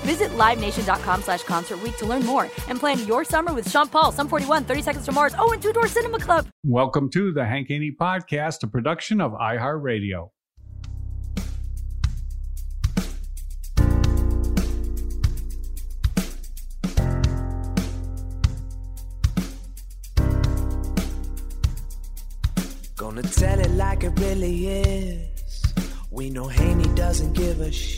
Visit LiveNation.com slash Concert Week to learn more and plan your summer with Sean Paul, Sum 41, 30 Seconds to Mars, oh, and Two Door Cinema Club. Welcome to the Hank Haney Podcast, a production of iHeartRadio. Gonna tell it like it really is. We know Haney doesn't give a shh.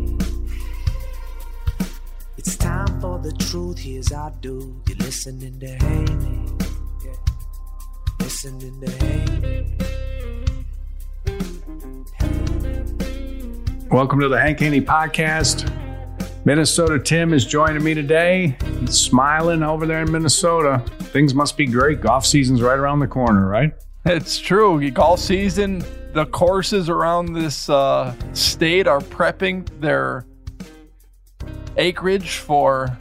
It's time for the truth. Here's our dude. You're listening to Haney. Yeah. Listening to Haney. Welcome to the Hank Haney Podcast. Minnesota Tim is joining me today. He's smiling over there in Minnesota. Things must be great. Golf season's right around the corner, right? It's true. Golf season, the courses around this uh, state are prepping their acreage for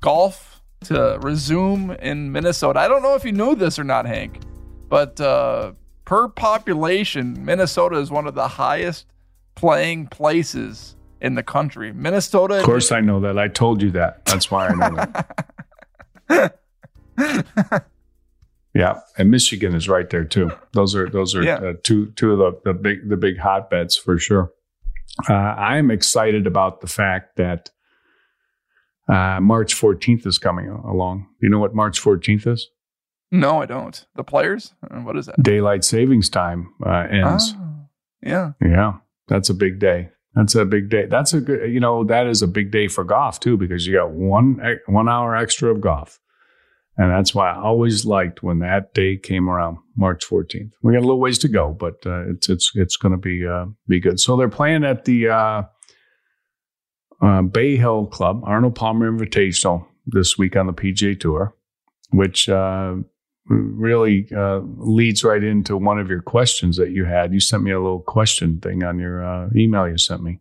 golf to resume in Minnesota. I don't know if you knew this or not, Hank, but uh, per population, Minnesota is one of the highest playing places in the country. Minnesota. Of course, I know that. I told you that. That's why I know that. yeah, and Michigan is right there too. Those are those are Yeah. uh, two two of the, the big the big hotbeds for sure. Uh, I'm excited about the fact that uh, March 14th is coming along. You know what March 14th is? No, I don't. The players? Uh, What is that? Daylight savings time uh, ends. Oh, yeah. Yeah, that's a big day. That's a big day. That's a good, you know, that is a big day for golf too, because you got one one hour extra of golf, and that's why I always liked when that day came around, March 14th. We got a little ways to go, but uh, it's it's it's going to be uh, be good. So they're playing at the uh, Bay Hill Club, Arnold Palmer Invitational this week on the PGA Tour, which uh, really uh, leads right into one of your questions that you had. You sent me a little question thing on your uh, email you sent me,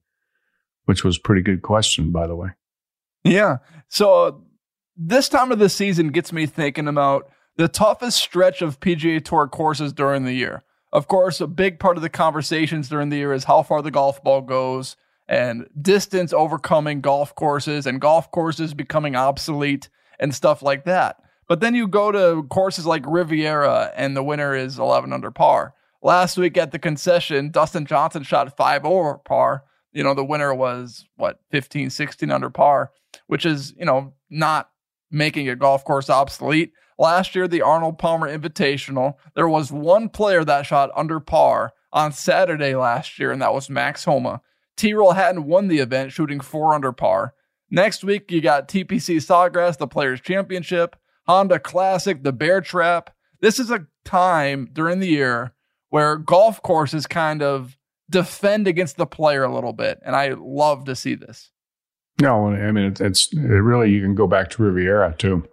which was pretty good question, by the way. Yeah. So uh, this time of the season gets me thinking about the toughest stretch of PGA Tour courses during the year. Of course, a big part of the conversations during the year is how far the golf ball goes and distance overcoming golf courses and golf courses becoming obsolete and stuff like that. But then you go to courses like Riviera and the winner is 11 under par. Last week at the concession, Dustin Johnson shot 5 over par. You know, the winner was what, 15, 16 under par, which is, you know, not making a golf course obsolete. Last year, the Arnold Palmer Invitational, there was one player that shot under par on Saturday last year, and that was Max Homa. Tyrrell Hatton won the event, shooting four under par. Next week, you got TPC Sawgrass, the Players Championship, Honda Classic, the Bear Trap. This is a time during the year where golf courses kind of defend against the player a little bit, and I love to see this. No, I mean it's, it's it really you can go back to Riviera too,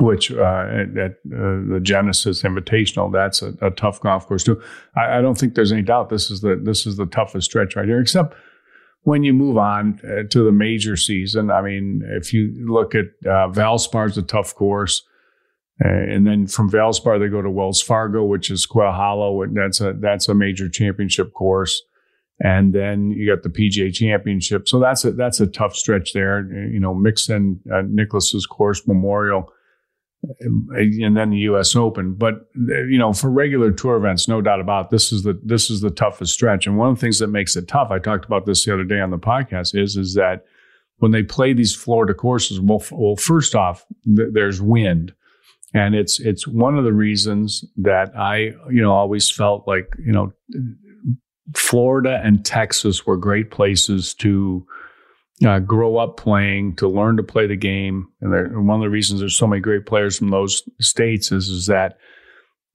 which uh, at, uh, the Genesis Invitational that's a, a tough golf course too. I, I, don't think there's any doubt this is the this is the toughest stretch right here, except when you move on uh, to the major season. I mean, if you look at uh, Valspar's a tough course. Uh, and then from Valspar, they go to Wells Fargo, which is Quail Hollow. That's a that's a major championship course. And then you got the PGA Championship, so that's a that's a tough stretch there. You know, mix in uh, Nicklaus's course Memorial, and then the U.S. Open. But uh, you know, for regular tour events, no doubt about it, this is the this is the toughest stretch. And one of the things that makes it tough, I talked about this the other day on the podcast, is is that when they play these Florida courses, well, well first off, th- there's wind and it's it's one of the reasons that I you know always felt like you know Florida and Texas were great places to uh, grow up playing, to learn to play the game, and one of the reasons there's so many great players from those states is is that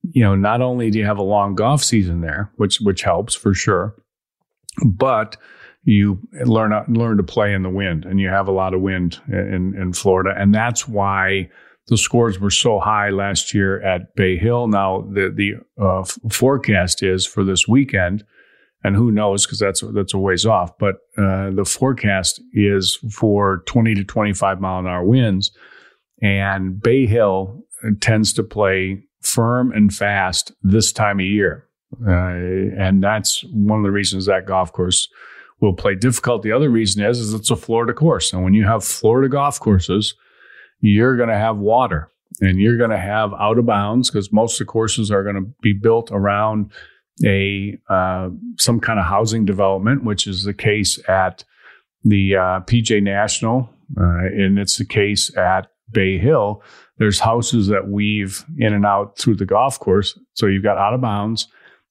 you know not only do you have a long golf season there, which which helps for sure, but you learn learn to play in the wind, and you have a lot of wind in in Florida, and that's why the scores were so high last year at Bay Hill. Now the the uh, forecast is for this weekend, and who knows because that's that's a ways off. But uh, the forecast is for 20 to 25 mile an hour winds, and Bay Hill tends to play firm and fast this time of year, uh, and that's one of the reasons that golf course will play difficult. The other reason is is it's a Florida course, and when you have Florida golf courses you're going to have water and you're going to have out of bounds because most of the courses are going to be built around a uh, some kind of housing development, which is the case at the uh, PGA National, uh, and it's the case at Bay Hill. There's houses that weave in and out through the golf course, so you've got out of bounds,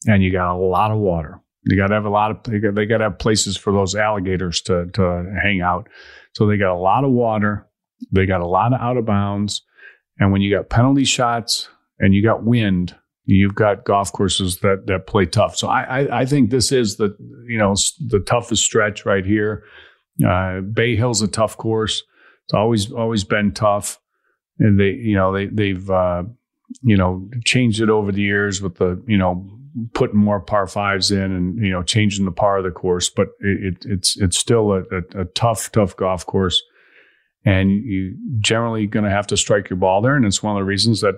and you got a lot of water. You got to have a lot of they got, they got to have places for those alligators to to hang out. So they got a lot of water. They got a lot of out of bounds. And when you got penalty shots and you got wind, you've got golf courses that that play tough. So I I, I think this is the you know the toughest stretch right here. Uh, Bay Hill's a tough course. It's always always been tough, and they you know they they've uh, you know changed it over the years with the you know putting more par fives in and you know changing the par of the course. But it, it's it's still a, a, a tough tough golf course and you generally going to have to strike your ball there. And it's one of the reasons that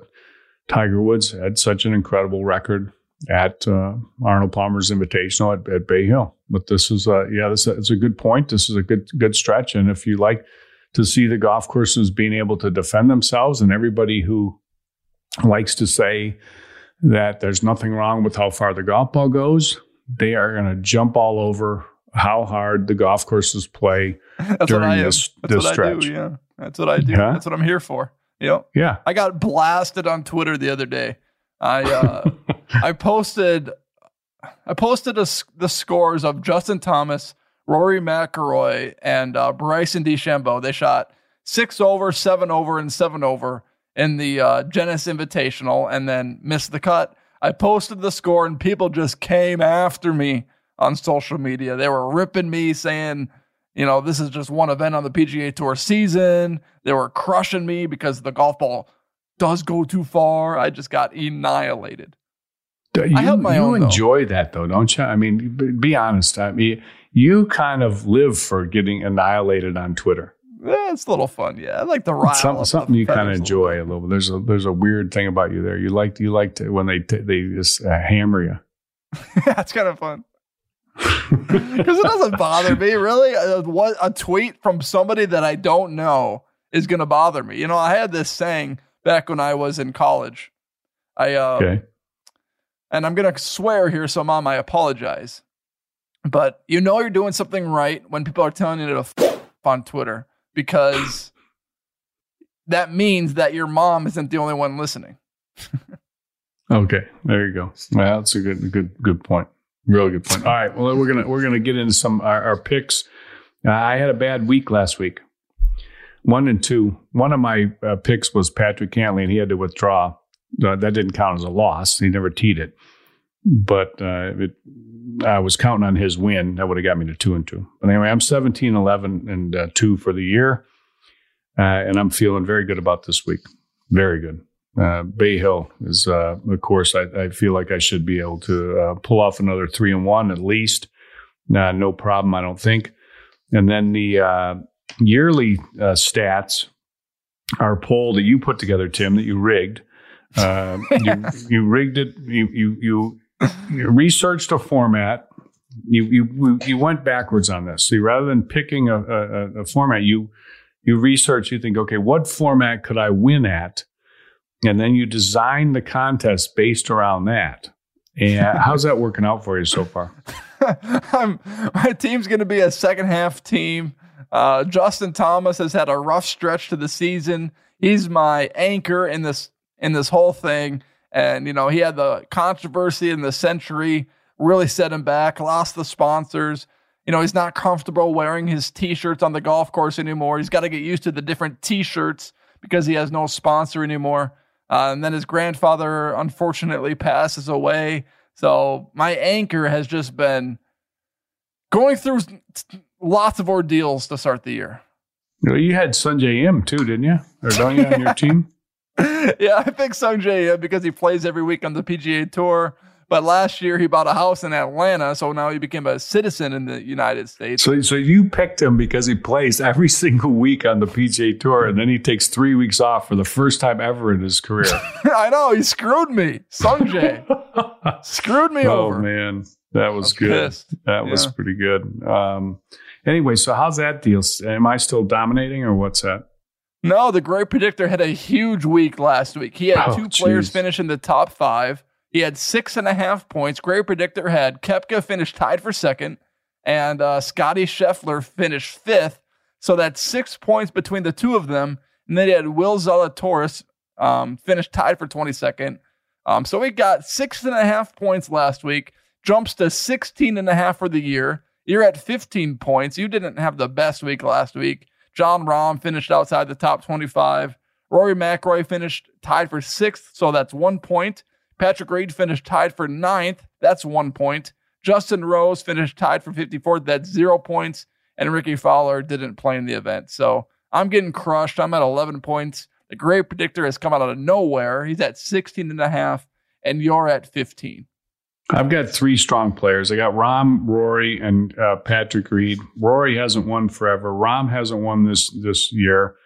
Tiger Woods had such an incredible record at uh, Arnold Palmer's Invitational at, at, Bay Hill. But this is, uh, yeah, this is a good point. This is a good good stretch, and if you like to see the golf courses being able to defend themselves, and everybody who likes to say that there's nothing wrong with how far the golf ball goes, they are going to jump all over how hard the golf courses play That's during this, That's this what stretch. I do, yeah. That's what I do. Yeah. That's what I'm here for. Yep. Yeah. I got blasted on Twitter the other day. I uh, I posted I posted a, the scores of Justin Thomas, Rory McIlroy, and uh, Bryson DeChambeau. They shot six over, seven over, and seven over in the uh, Genesis Invitational, and then missed the cut. I posted the score, and people just came after me on social media. They were ripping me, saying you know, this is just one event on the PGA Tour season. They were crushing me because the golf ball does go too far. I just got annihilated. You, you enjoy though. that though, don't you? I mean, be honest. I mean, you kind of live for getting annihilated on Twitter. Yeah, it's a little fun. Yeah, I like the rile. Some, something you kind of enjoy a little. bit. There's a there's a weird thing about you there. You like you like to when they t- they just uh, hammer you. yeah, it's kind of fun. Because it doesn't bother me, really. Uh, what a tweet from somebody that I don't know is going to bother me. You know, I had this saying back when I was in college. I uh, okay. and I'm going to swear here, so mom, I apologize. But you know you're doing something right when people are telling you to f- on Twitter because that means that your mom isn't the only one listening. okay, there you go. Well, that's a good, good, good point. Real good point. All right. Well, we're gonna we're gonna get into some our, our picks. Uh, I had a bad week last week. One and two. One of my uh, picks was Patrick Cantlay, and he had to withdraw. Uh, that didn't count as a loss. He never teed it, but uh, it I was counting on his win. That would have got me to two and two. But anyway, I'm 17, 11, and uh, two for the year. Uh, and I'm feeling very good about this week. Very good. Uh, Bay Hill is, uh, of course, I, I, feel like I should be able to uh, pull off another three and one at least. Uh, no problem, I don't think. And then the uh, yearly uh, stats our poll that you put together, Tim, that you rigged. you, you, rigged it. You, you you you researched a format. You you you went backwards on this. So rather than picking a, a, a format, you you research. You think, okay, what format could I win at? And then you design the contest based around that. And how's that working out for you so far? my team's going to be a second half team. Uh, Justin Thomas has had a rough stretch to the season. He's my anchor in this in this whole thing, and you know he had the controversy in the century really set him back. Lost the sponsors. You know he's not comfortable wearing his t-shirts on the golf course anymore. He's got to get used to the different t-shirts because he has no sponsor anymore. Uh, and then his grandfather unfortunately passes away. So my anchor has just been going through lots of ordeals to start the year. Well, you had Sungjae Im too, didn't you? Or don't you on your team? yeah, I picked Sungjae Im because he plays every week on the PGA Tour. But last year he bought a house in Atlanta, so now he became a citizen in the United States. So, so you picked him because he plays every single week on the PGA Tour, and then he takes three weeks off for the first time ever in his career. I know he screwed me, Sungjae, screwed me oh, over. Oh man, that was, was good. Pissed. That yeah. was pretty good. Um, anyway, so how's that deal? Am I still dominating, or what's that? No, the great predictor had a huge week last week. He had oh, two geez. players finish in the top five. He had six and a half points. Great predictor had Koepka finished tied for second, and uh, Scotty Scheffler finished fifth. So that's six points between the two of them. And then he had Will Zalatoris um, finished tied for 22nd. Um, so he got six and a half points last week, jumps to 16 and a half for the year. You're at 15 points. You didn't have the best week last week. Jon Rahm finished outside the top 25. Rory McIlroy finished tied for sixth, so that's one point. Patrick Reed finished tied for ninth. That's one point. Justin Rose finished tied for 54th. That's zero points. And Rickie Fowler didn't play in the event. So I'm getting crushed. I'm at 11 points. The great predictor has come out of nowhere. He's at 16 and a half, and you're at 15. I've got three strong players. I got Rahm, Rory, and uh, Patrick Reed. Rory hasn't won forever. Rahm hasn't won this this year.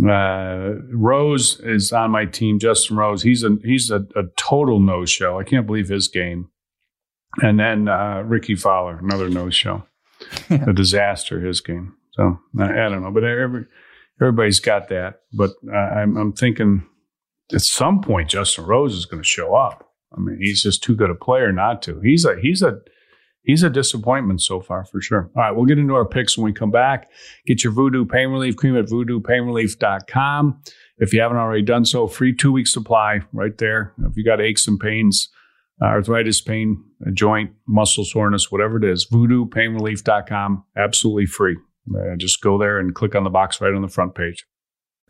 Uh, Rose is on my team. Justin Rose, he's a he's a, a total no show. I can't believe his game. And then uh, Rickie Fowler, another no show, a disaster. His game. So I, I, don't know, but every everybody's got that. But uh, I'm I'm thinking at some point Justin Rose is going to show up. I mean, he's just too good a player not to. He's a he's a he's a disappointment so far for sure. All right, we'll get into our picks when we come back. Get your Voodoo Pain Relief cream at voodoopainrelief.com. If you haven't already done so, free two week supply right there. If you got aches and pains, arthritis pain, joint, muscle soreness, whatever it is, voodoopainrelief.com, absolutely free. Uh, just go there and click on the box right on the front page.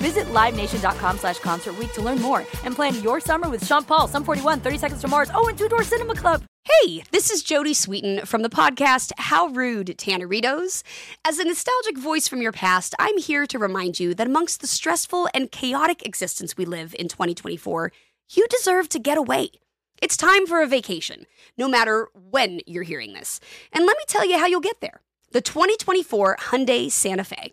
Visit LiveNation.com slash Concert to learn more and plan your summer with Sean Paul, Sum 41, 30 Seconds to Mars, oh, and Two Door Cinema Club. Hey, this is Jodie Sweetin from the podcast How Rude, Tanneritos. As a nostalgic voice from your past, I'm here to remind you that amongst the stressful and chaotic existence we live in 2024, you deserve to get away. It's time for a vacation, no matter when you're hearing this. And let me tell you how you'll get there. The 2024 Hyundai Santa Fe.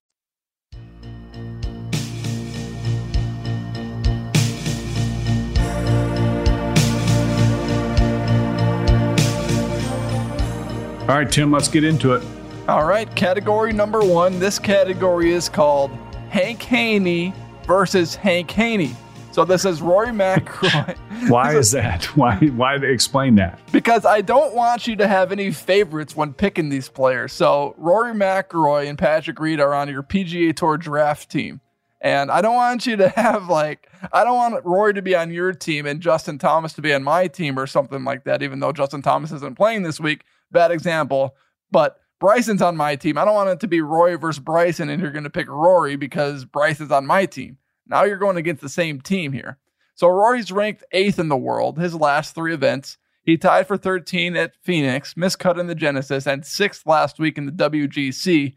All right, Tim, let's get into it. All right, category number one. This category is called Hank Haney versus Hank Haney. So this is Rory McIlroy. Why is that? Why? Why explain that? because I don't want you to have any favorites when picking these players. So Rory McIlroy and Patrick Reed are on your PGA Tour draft team. And I don't want you to have like I don't want Rory to be on your team and Justin Thomas to be on my team or something like that, even though Justin Thomas isn't playing this week. Bad example. But Bryson's on my team. I don't want it to be Rory versus Bryson and you're gonna pick Rory because Bryson's on my team. Now you're going against the same team here. So Rory's ranked eighth in the world, his last three events. He tied for 13 at Phoenix, miscut in the Genesis, and sixth last week in the WGC.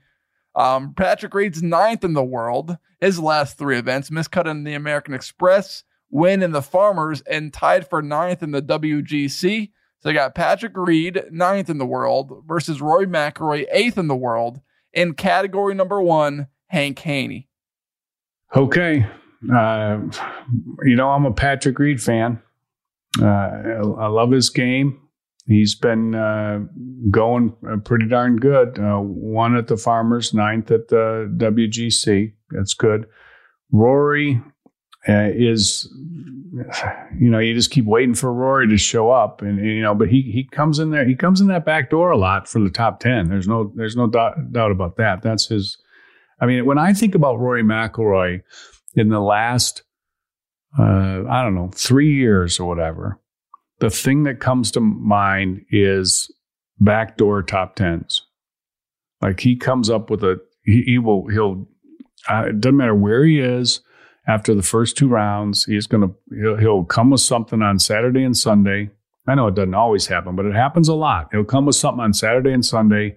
Um, Patrick Reed's ninth in the world, his last three events, miscut in the American Express, win in the Farmers, and tied for ninth in the WGC. So you got Patrick Reed, ninth in the world, versus Rory McIlroy, eighth in the world. In category number one, Hank Haney. Okay. Uh, you know, I'm a Patrick Reed fan. Uh, I, I love his game. He's been uh, going uh, pretty darn good. Uh, one at the Farmers, ninth at the WGC. That's good. Rory uh, is, you know, you just keep waiting for Rory to show up, and you know, but he he comes in there. He comes in that back door a lot for the top ten. There's no there's no doubt, doubt about that. That's his. I mean, when I think about Rory McIlroy in the last, uh, I don't know, three years or whatever, the thing that comes to mind is backdoor top tens. Like he comes up with a, he, he will, he'll, uh, it doesn't matter where he is after the first two rounds, he's going to, he'll, he'll come with something on Saturday and Sunday. I know it doesn't always happen, but it happens a lot. He'll come with something on Saturday and Sunday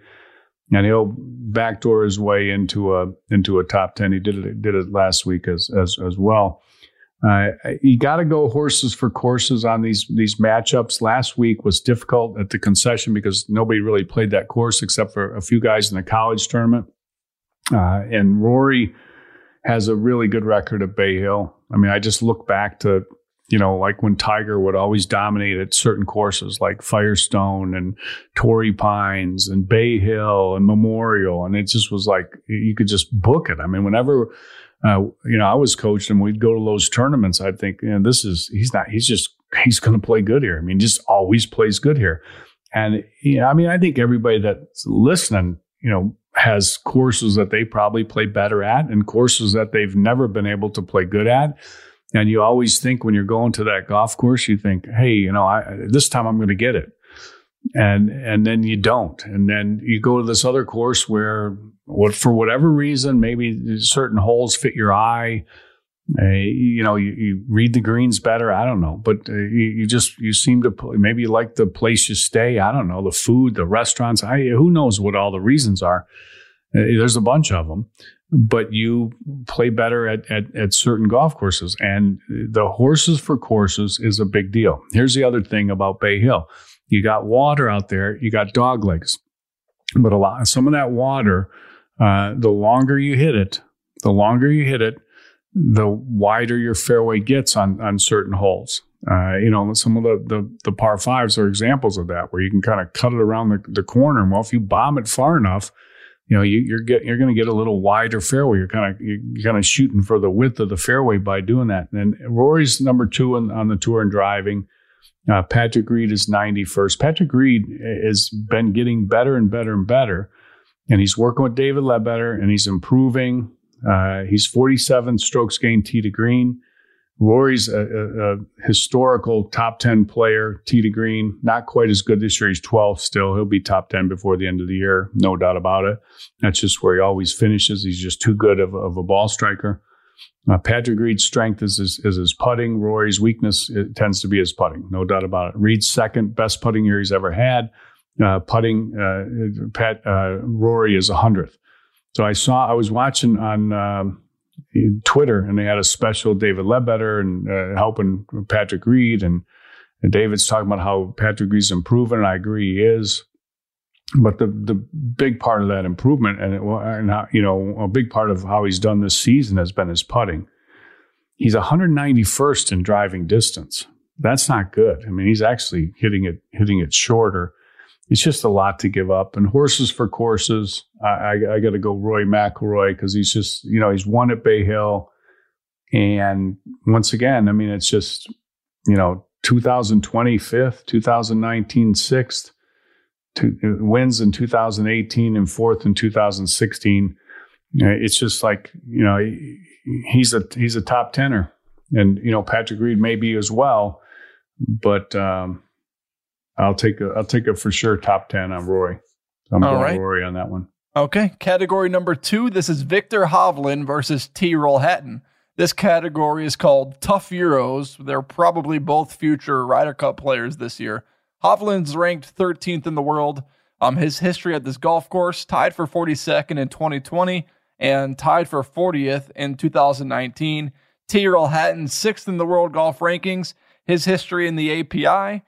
and he'll backdoor his way into a into a top ten. He did it did it last week as as as well. Uh, you got to go horses for courses on these these matchups. Last week was difficult at the concession because nobody really played that course except for a few guys in the college tournament. Uh, and Rory has a really good record at Bay Hill. I mean, I just look back to you know, like when Tiger would always dominate at certain courses like Firestone and Torrey Pines and Bay Hill and Memorial. And it just was like, you could just book it. I mean, whenever, uh, you know, I was coached and we'd go to those tournaments, I'd think, you know, this is, he's not, he's just, he's going to play good here. I mean, just always plays good here. And, you know, I mean, I think everybody that's listening, you know, has courses that they probably play better at and courses that they've never been able to play good at. And you always think when you're going to that golf course, you think, hey, you know, I, this time I'm going to get it. And, and then you don't. And then you go to this other course where what, for whatever reason, maybe certain holes fit your eye. Uh, you know, you, you, read the greens better. I don't know, but uh, you, you, just you seem to maybe you like the place you stay. I don't know the food, the restaurants. I who knows what all the reasons are. Uh, there's a bunch of them, but you play better at, at, at certain golf courses. And the horses for courses is a big deal. Here's the other thing about Bay Hill you got water out there, you got dog legs. But a lot, some of that water, uh, the longer you hit it, the longer you hit it, the wider your fairway gets on, on certain holes. Uh, you know, some of the, the, the par fives are examples of that, where you can kind of cut it around the, the corner. And well, if you bomb it far enough, you know, you, you're get, you're going to get a little wider fairway. You're kind of you're kind of shooting for the width of the fairway by doing that. And Rory's number two on, on the tour in driving. Uh, Patrick Reed is 91st. Patrick Reed has been getting better and better and better, and he's working with David Leadbetter, and he's improving. Uh, he's 47 strokes gained tee to green. Rory's a, a, a, historical top 10 player, tee to green. Not quite as good this year. He's 12 still. He'll be top 10 before the end of the year, no doubt about it. That's just where he always finishes. He's just too good of, of a ball striker. Uh, Patrick Reed's strength is his, is his putting. Rory's weakness tends to be his putting, no doubt about it. Reed's second best putting year he's ever had. Uh, putting, uh, Pat uh, Rory is a hundredth. So I saw I was watching on um, Twitter, and they had a special David Leadbetter and uh, helping Patrick Reed, and, and, David's talking about how Patrick Reed's improving, and I agree he is. But the the big part of that improvement, and, it, and how, you know, a big part of how he's done this season has been his putting. He's 191st in driving distance. That's not good. I mean, he's actually hitting it hitting it shorter. It's just a lot to give up. And horses for courses, I, I, I got to go Rory McIlroy because he's just you know he's won at Bay Hill, and once again, I mean, it's just you know 2020 fifth, 2019 sixth two, wins in 2018 and fourth in 2016. It's just like you know he's a he's a top tenor, and you know Patrick Reed may be as well, but um, I'll take a I'll take a for sure top ten on Rory. I'm All going right. Rory on that one. Okay, category number two. This is Viktor Hovland versus Tyrrell Hatton. This category is called Tough Euros. They're probably both future Ryder Cup players this year. Hovland's ranked 13th in the world. Um, his history at this golf course tied for 42nd in 2020 and tied for 40th in 2019. Tyrrell Hatton sixth in the world golf rankings. His history in the API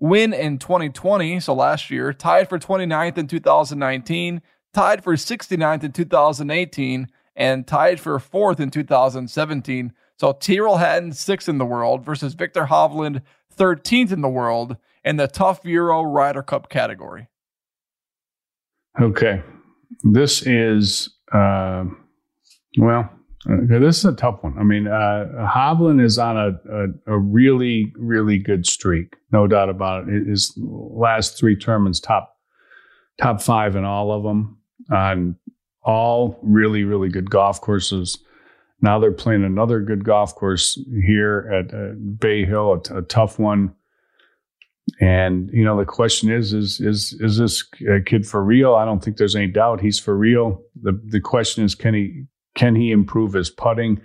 win in 2020, so last year, tied for 29th in 2019, tied for 69th in 2018, and tied for fourth in 2017. So Tyrrell Hatton sixth in the world versus Viktor Hovland 13th in the world in the Tough Euro Ryder Cup category. Okay. This is, uh, well, okay, this is a tough one. I mean, uh, Hovland is on a, a, a, really, really good streak, no doubt about it. His last three tournaments, top top five in all of them, on all really, really good golf courses. Now they're playing another good golf course here at uh, Bay Hill, a, t- a tough one. And you know, the question is, is is is this kid for real? I don't think there's any doubt he's for real. the The question is, can he can he improve his putting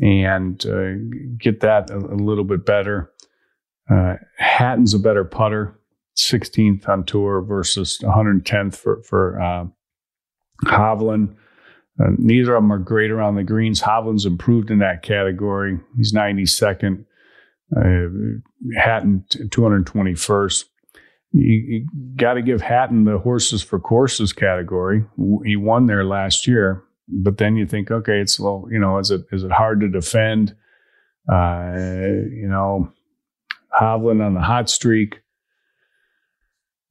and uh, get that a, a, little bit better? Uh, Hatton's a better putter, 16th on tour versus 110th for for uh, Hovland. Uh, neither of them are great around the greens. Hovland's improved in that category. He's 92nd. Uh, Hatton 221st. You, you got to give Hatton the horses for courses category. He won there last year, but then you think, okay, it's well, you know, is it is it hard to defend? Uh, you know, Hovland on the hot streak.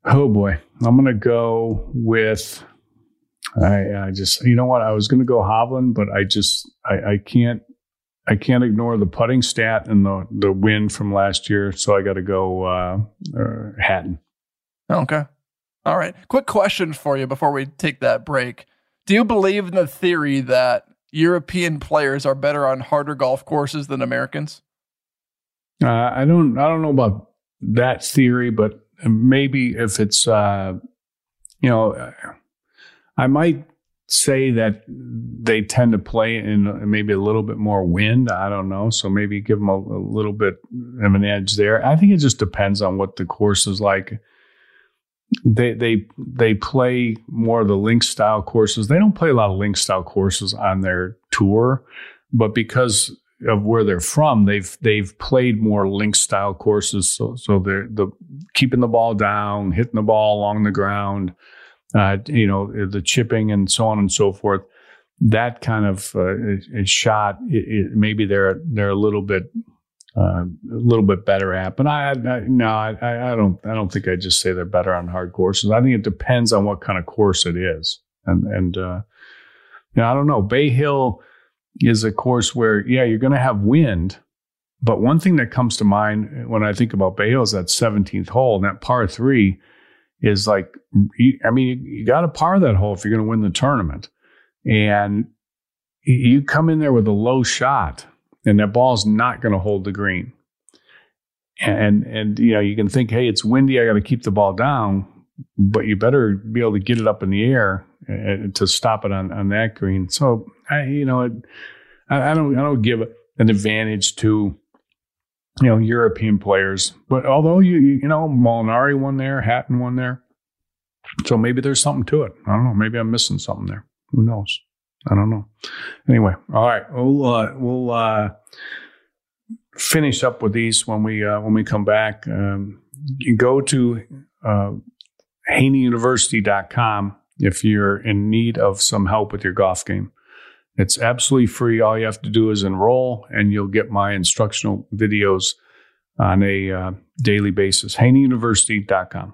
Oh boy, I'm gonna go with. I, I just, you know what? I was gonna go Hovland, but I just, I, I can't I can't ignore the putting stat and the the win from last year, so I got to go uh, uh, Hatton. Okay, all right. Quick question for you before we take that break: Do you believe in the theory that European players are better on harder golf courses than Americans? Uh, I don't. I don't know about that theory, but maybe if it's, uh, you know, I might say that they tend to play in maybe a little bit more wind. I don't know. So maybe give them a, a, little bit of an edge there. I think it just depends on what the course is like. They they they play more of the link style courses. They don't play a lot of link style courses on their tour, but because of where they're from, they've they've played more link style courses. So so they're the keeping the ball down, hitting the ball along the ground uh, you know, the chipping and so on and so forth. That kind of uh, shot, it, it, maybe they're they're a little bit uh, a little bit better at. But I, I no, I, I don't I don't think I just say they're better on hard courses. I think it depends on what kind of course it is, and and uh, you know, I don't know. Bay Hill is a course where yeah, you're going to have wind. But one thing that comes to mind when I think about Bay Hill is that 17th hole and that par three is like, I mean, you got to par that hole if you're going to win the tournament. And you come in there with a low shot, and that ball's not going to hold the green. And and you know you can think, hey, it's windy. I got to keep the ball down, but you better be able to get it up in the air uh, to stop it on on that green. So I, you know, it, I, I don't I don't give an advantage to you know European players, but although you you know Molinari won there, Hatton won there, so maybe there's something to it. I don't know. Maybe I'm missing something there. Who knows? I don't know. Anyway, all right, we'll uh, we'll uh, finish up with these when we uh, when we come back. Um, you go to uh, HaneyUniversity.com if you're in need of some help with your golf game. It's absolutely free. All you have to do is enroll, and you'll get my instructional videos on a uh, daily basis. HaneyUniversity.com.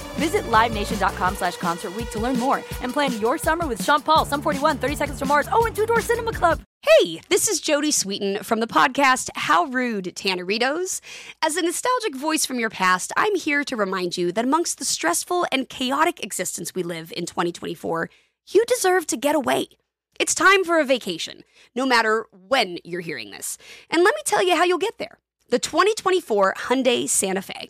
Visit LiveNation.com slash Concert to learn more and plan your summer with Sean Paul, Sum 41, 30 Seconds to Mars, oh, and Two Door Cinema Club. Hey, this is Jodie Sweetin from the podcast How Rude, Tanneritos. As a nostalgic voice from your past, I'm here to remind you that amongst the stressful and chaotic existence we live in 2024, you deserve to get away. It's time for a vacation, no matter when you're hearing this. And let me tell you how you'll get there. The 2024 Hyundai Santa Fe.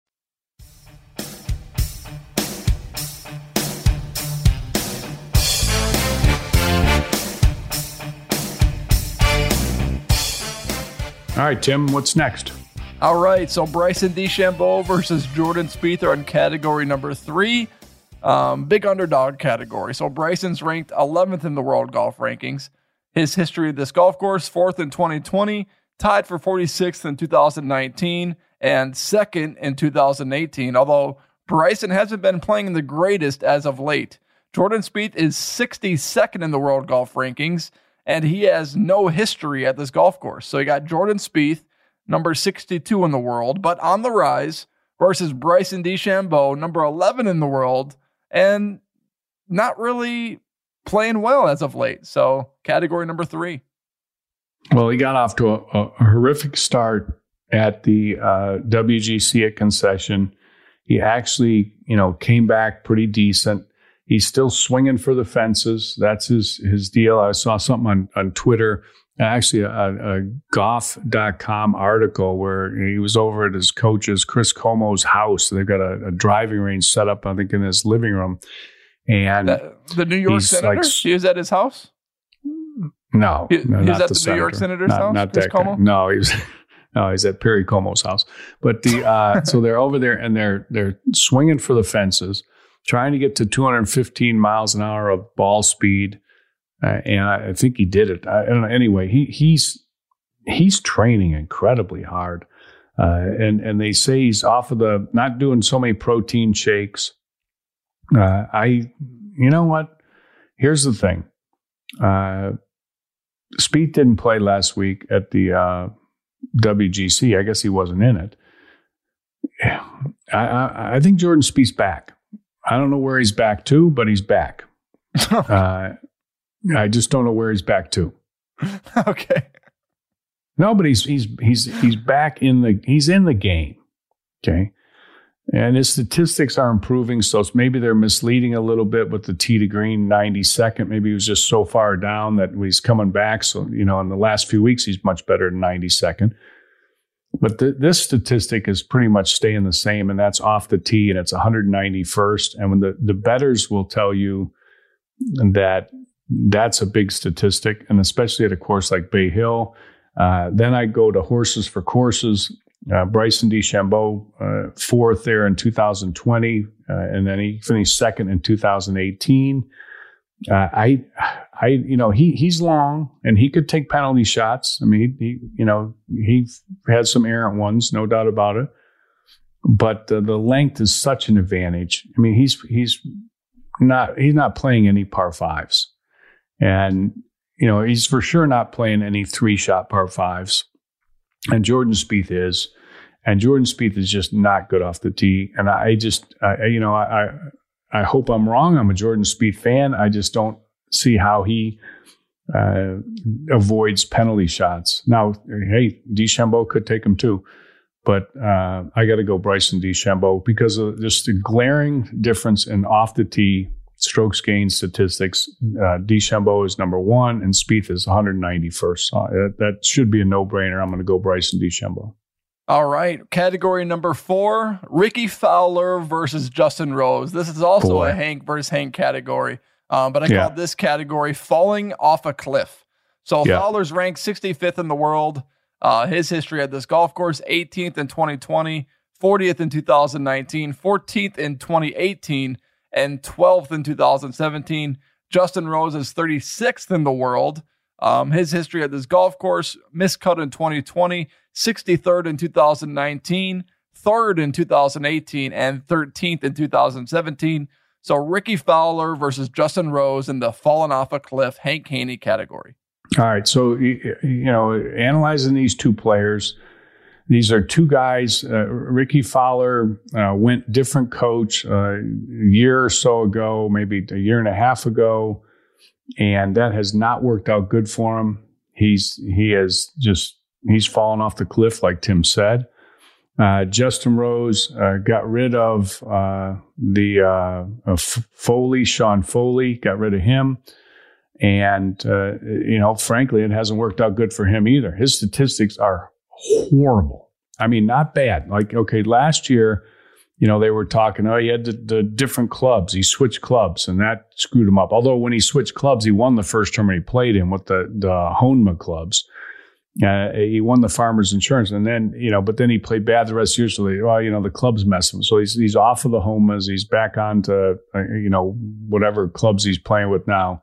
All right, Tim, what's next? All right, so Bryson DeChambeau versus Jordan Spieth in category number three, um, big underdog category. So Bryson's ranked 11th in the world golf rankings. His history of this golf course, fourth in 2020, tied for 46th in 2019, and second in 2018. Although Bryson hasn't been playing the greatest as of late. Jordan Spieth is 62nd in the world golf rankings, and he has no history at this golf course. So you got Jordan Spieth, number 62 in the world, but on the rise, versus Bryson DeChambeau, number 11 in the world, and not really playing well as of late. So category number three. Well, he got off to a, a horrific start at the uh, WGC at concession. He actually, you know, came back pretty decent. He's still swinging for the fences. That's his his deal. I saw something on on Twitter, actually a, a golf.com article where he was over at his coach's Chris Como's house. They've got a, a driving range set up, I think, in his living room. And The, the New York he's Senator? like- he was at his house? no, He- no, he's not at the, the New York. Senator's not, house, Not Chris that guy. Cuomo? No, he was. No, he's at Perry Como's house. But the uh, so they're over there and they're they're swinging for the fences, trying to get to 215 miles an hour of ball speed, uh, and I, I think he did it. I, I don't know. Anyway, he he's he's training incredibly hard, uh, and and they say he's off of the not doing so many protein shakes. Uh, I, you know what? Here's the thing. Uh, Spieth didn't play last week at the uh, WGC. I guess he wasn't in it. I, I, I think Jordan Spieth's back. I don't know where he's back to, but he's back. uh, I just don't know where he's back to. okay. No, but he's he's he's he's back in the he's in the game. Okay. And his statistics are improving, so it's maybe they're misleading a little bit with the tee to green 92nd. Maybe he was just so far down that he's coming back. So, you know, in the last few weeks, he's much better than 92nd. But th- this statistic is pretty much staying the same, and that's off the tee, and it's 191st. And when the, the bettors will tell you that that's a big statistic, and especially at a course like Bay Hill, Uh, then I go to horses for courses. Uh, Bryson DeChambeau, uh, fourth there in 2020, uh, and then he finished second in 2018. Uh, I, I, you know, he he's long and he could take penalty shots. I mean, he, he you know, he had some errant ones, no doubt about it. But the length is such an advantage. I mean, he's he's not he's not playing any par fives, and you know he's for sure not playing any three shot par fives. And Jordan Spieth is, and Jordan Spieth is just not good off the tee. And I just, I, you know, I I hope I'm wrong. I'm a Jordan Spieth fan. I just don't see how he uh, avoids penalty shots. Now, hey, DeChambeau could take them too. But uh, I got to go Bryson DeChambeau because of just the glaring difference in off the tee strokes gained statistics. Uh, DeChambeau is number one, and Spieth is 191st. So uh, that should be a no brainer. I'm going to go Bryson DeChambeau. All right, category number four: Rickie Fowler versus Justin Rose. This is also Boy. a Hank versus Hank category, um, but I yeah. call this category "falling off a cliff." So yeah. Fowler's ranked 65th in the world. Uh, his history at this golf course 18th in 2020, 40th in 2019, 14th in 2018, and 12th in 2017. Justin Rose is 36th in the world. Um, his history at this golf course miscut in 2020, 63rd in 2019, third in 2018, and 13th in 2017. So Rickie Fowler versus Justin Rose in the fallen off a cliff Hank Haney category. All right. So, you know, analyzing these two players, these are two guys. Uh, Rickie Fowler uh, went different coach uh, a year or so ago, maybe a year and a half ago, and that has not worked out good for him. He's he has just he's fallen off the cliff, like Tim said. Uh, Justin Rose uh, got rid of uh, the Foley, Sean Foley, got rid of him. And, uh, you know, frankly, it hasn't worked out good for him either. His statistics are horrible. I mean, not bad. Like, okay, last year, you know, they were talking, oh, he had the, the, different clubs. He switched clubs and that screwed him up. Although when he switched clubs, he won the first tournament he played in with the, the Honma clubs. Uh, he won the Farmers Insurance, and then you know, but then he played bad the rest they, well, you know, the clubs mess him. So he's he's off of the Honmas. He's back on to uh, you know whatever clubs he's playing with now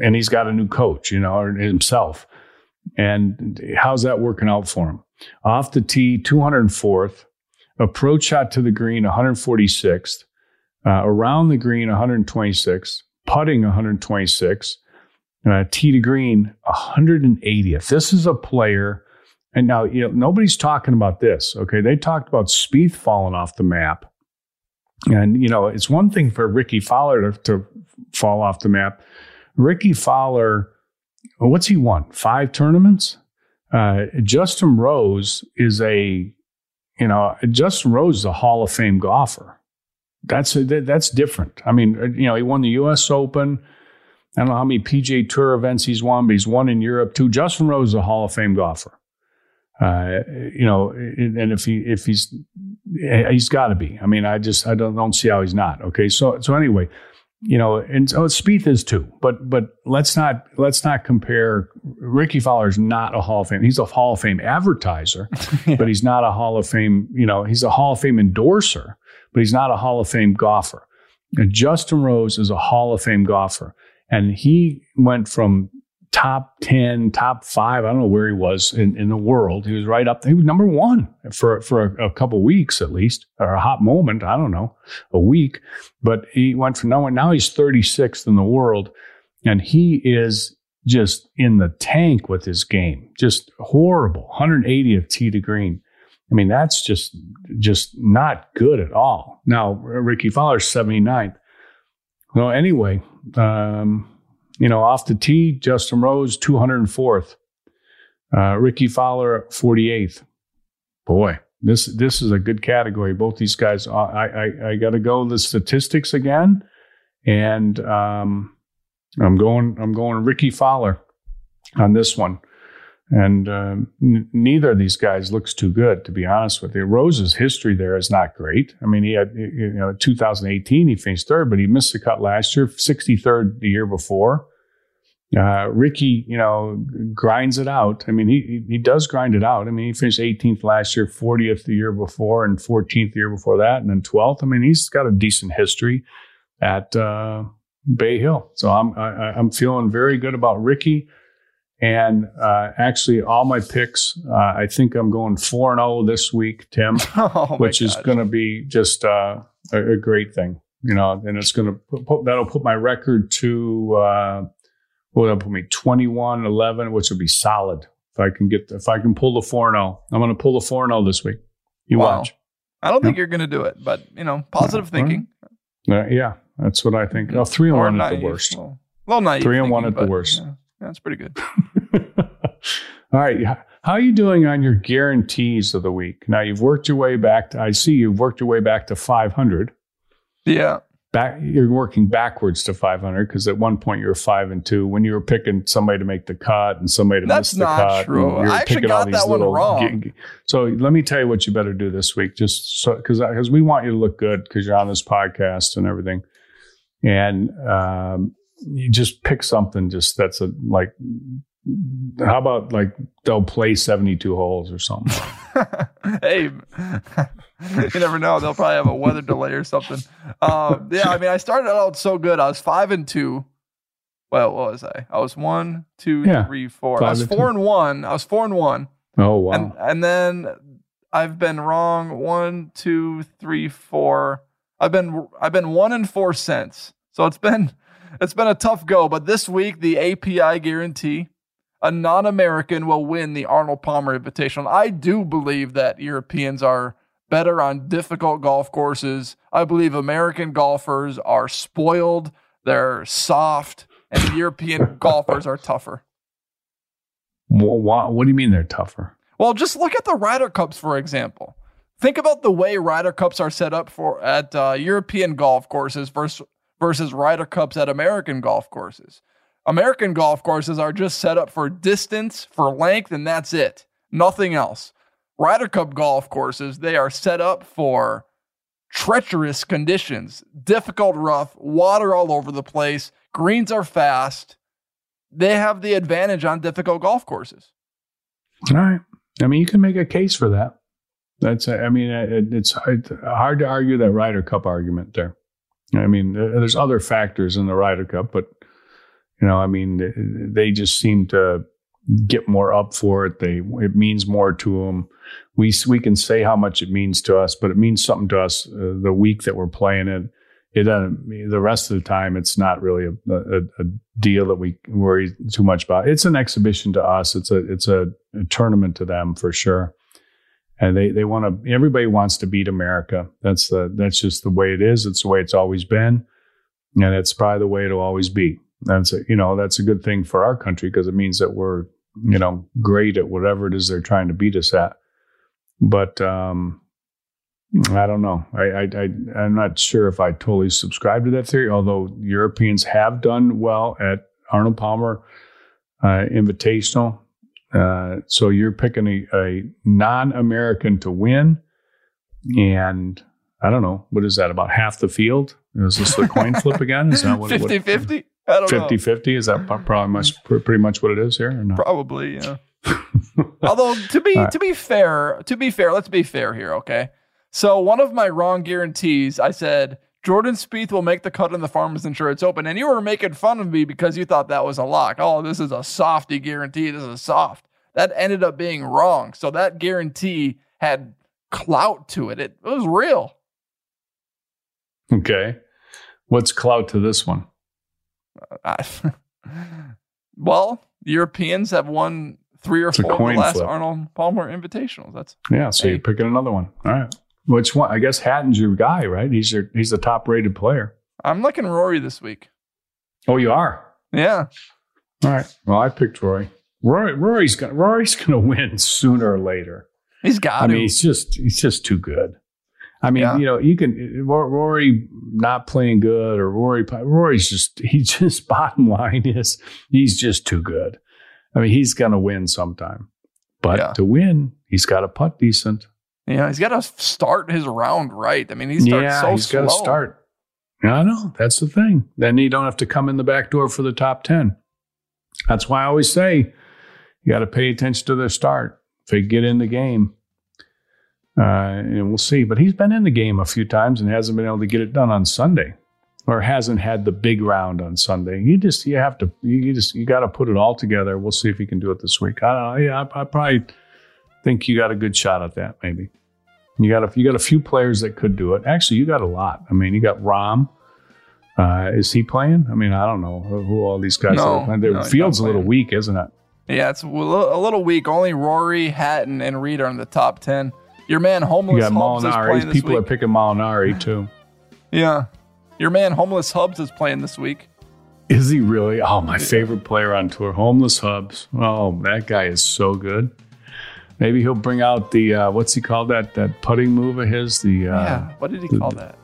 and he's got a new coach, you know, himself. And how's that working out for him? Off the tee, 204th, approach shot to the green, 146th, uh, around the green, 126th, putting 126, uh, tee to green, 180th. This is a player. And now, you know, nobody's talking about this. Okay. They talked about Spieth falling off the map. And, you know, it's one thing for Rickie Fowler to, to fall off the map. Rickie Fowler, what's he won? Five tournaments? Uh, Justin Rose is a, you know, Justin Rose is a Hall of Fame golfer. That's a, that's different. I mean, uh, you know, he won the U.S. Open. I don't know how many PGA Tour events he's won, but he's won in Europe too. Justin Rose is a Hall of Fame golfer. Uh, you know, and if he if he's he's got to be. I mean, I just I don't don't see how he's not. Okay, so so anyway, you know, and so Spieth is too. But but let's not let's not compare. Rickie Fowler is not a Hall of Fame. He's a Hall of Fame advertiser, yeah. but he's not a Hall of Fame. You know, he's a Hall of Fame endorser, but he's not a Hall of Fame golfer. And Justin Rose is a Hall of Fame golfer, and he went from top 10, top five. I don't know where he was in, in the world. He was right up. there. He was number one for, for a, a couple weeks at least, or a hot moment. I don't know, a week. But he went from number, now he's 36th in the world. And he is just in the tank with his game. Just horrible. 180 of tee to green. I mean, that's just, just not good at all. Now, Rickie Fowler's 79th. Well, anyway, um, you know, off the tee, Justin Rose, 204th. Uh, Rickie Fowler, 48th. Boy, this this is a good category. Both these guys, uh, I I, I got to go the statistics again, and um, I'm going I'm going Rickie Fowler on this one. And um, n- neither of these guys looks too good, to be honest with you. Rose's history there is not great. I mean, he had, you know, 2018, he finished third, but he missed the cut last year, 63rd the year before. Uh, Rickie, you know, grinds it out. I mean, he he does grind it out. I mean, he finished 18th last year, 40th the year before, and 14th the year before that, and then 12th. I mean, he's got a decent history at uh, Bay Hill. So I'm I, I'm feeling very good about Rickie. And uh, actually, all my picks, uh, I think I'm going four and zero this week, Tim, Oh, which is going to be just uh, a, a great thing, you know. And it's going to put, put that'll put my record to uh, what will put me 21, 11, which will be solid if I can get if I can pull the four and zero. I'm going to pull the four and zero this week. You Wow. watch. I don't think you're going to do it, but you know, positive Yeah, thinking. Uh, yeah, that's what I think. Oh, three and 1 at the worst. Well, little naive. Three and one thinking, at the worst. Yeah, that's pretty good. All right. How are you doing on your guarantees of the week? Now you've worked your way back. To, I see you've worked your way back to 500. Yeah. Back, you're working backwards to 500 because at one point you were five and two when you were picking somebody to make the cut and somebody to That's miss the not cut. true. and you were I actually got these that one wrong. so let me tell you what you better do this week, just so because because we want you to look good because you're on this podcast and everything, and um, you just pick something just that's a like. How about like they'll play 72 holes or something? hey, you never know. They'll probably have a weather delay or something. Um, yeah, I mean, I started out so good. I was five and two. Well, what was I? I was one, two, Yeah, three, four. I was and four two. and one. I was four and one. Oh wow! And and then I've been wrong one, two, three, four. I've been I've been one and four cents. So it's been it's been a tough go. But this week the API guarantee a non-American will win the Arnold Palmer Invitational. I do believe that Europeans are better on difficult golf courses. I believe American golfers are spoiled. They're soft, and European golfers are tougher. Wha- wha- what do you mean they're tougher? Well, just look at the Ryder Cups, for example. Think about the way Ryder Cups are set up for at uh, European golf courses versus versus Ryder Cups at American golf courses. American golf courses are just set up for distance, for length, and that's it. Nothing else. Ryder Cup golf courses, they are set up for treacherous conditions, difficult rough, water all over the place, greens are fast. They have the advantage on difficult golf courses. All right. I mean, you can make a case for that. That's. I mean, it's hard to argue that Ryder Cup argument there. I mean, there's other factors in the Ryder Cup, but you know, I mean, they just seem to get more up for it. They it means more to them. We we can say how much it means to us, but it means something to us uh, the week that we're playing it. It doesn't. The rest of the time, it's not really a, a, a deal that we worry too much about. It's an exhibition to us. It's a it's a, a tournament to them for sure. And they they want to. Everybody wants to beat America. That's the that's just the way it is. It's the way it's always been, and it's probably the way it'll always be. That's a, you know that's a good thing for our country because it means that we're you know great at whatever it is they're trying to beat us at. But um, I don't know. I, I, I I'm not sure if I totally subscribe to that theory. Although Europeans have done well at Arnold Palmer uh, Invitational, uh, so you're picking a, a non-American to win, and I don't know what is that about half the field? Is this the coin flip again? Is that what 50 50? I don't 50 know. 50? Is that probably much, pretty much what it is here? Probably, yeah. Although to be right. to be fair, to be fair, let's be fair here, okay? So one of my wrong guarantees, I said Jordan Spieth will make the cut in the Farmers Insurance Open, and you were making fun of me because you thought that was a lock. Oh, this is a softy guarantee. This is soft. That ended up being wrong. So that guarantee had clout to it. It, it was real. Okay. What's clout to this one? I, well, Europeans have won three or It's four of the last flip. Arnold Palmer Invitationals. That's Yeah, so Hey. you're picking another one. All right. Which one? I guess Hatton's your guy, right? He's your he's the top rated player. I'm liking Rory this week. Oh, you are. Yeah. All right. Well, I picked Rory. Rory Rory's gonna Rory's gonna win sooner or later. He's got to. I to. mean, he's just he's just too good. I mean, Yeah. you know, you can Rory not playing good or Rory Rory's just he just bottom line is he's just too good. I mean, he's gonna win sometime, but Yeah. to win, he's got to putt decent. Yeah, he's got to start his round right. I mean, he starts yeah, so he's got to start. I know that's the thing. Then you don't have to come in the back door for the top ten. That's why I always say you got to pay attention to their start. If they get in the game, uh, and we'll see. But he's been in the game a few times and hasn't been able to get it done on Sunday, or hasn't had the big round on Sunday. You just you have to you just you got to put it all together. We'll see if he can do it this week. I don't know. Yeah, I, I probably think you got a good shot at that. Maybe you got a you got a few players that could do it. Actually, you got a lot. I mean, you got Rahm. Uh, is he playing? I mean, I don't know who, all these guys No, are playing. Their no, field's a little weak, isn't it? Yeah, it's a little, weak. Only Rory, Hatton, and Reed are in the top ten. Your man You Homeless got Hubs is Molinari. playing this People are week. picking Molinari too. yeah, your man Homeless Hubs is playing this week. Is he really? Oh, my favorite player on tour, Homeless Hubs. Oh, that guy is so good. Maybe he'll bring out the uh, what's he called that that putting move of his. The uh, yeah, what did he call that?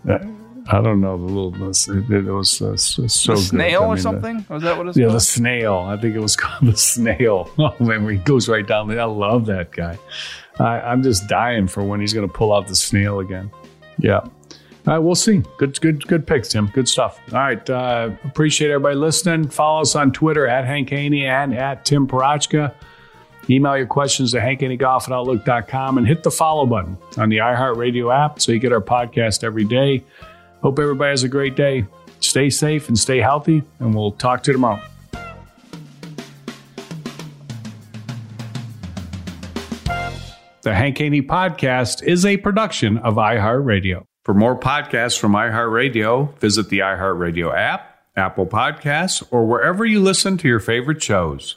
I don't know the little it, it was uh, so, the snail I or mean, the- something? Was that what it's yeah, the snail. I think it was called the snail. Oh man, he goes right down there. I love that guy. I, I'm just dying for when he's going to pull out the snail again. Yeah. All right, we'll see. Good, good, good picks, Tim. Good stuff. All right, uh, appreciate everybody listening. Follow us on Twitter at Hank Haney and at Tim Parochka. Email your questions to hankhaneyGolf at Outlook.com and hit the follow button on the iHeartRadio app so you get our podcast every day. Hope everybody has a great day. Stay safe and stay healthy, and we'll talk to you tomorrow. The Hank Haney Podcast is a production of iHeartRadio. For more podcasts from iHeartRadio, visit the iHeartRadio app, Apple Podcasts, or wherever you listen to your favorite shows.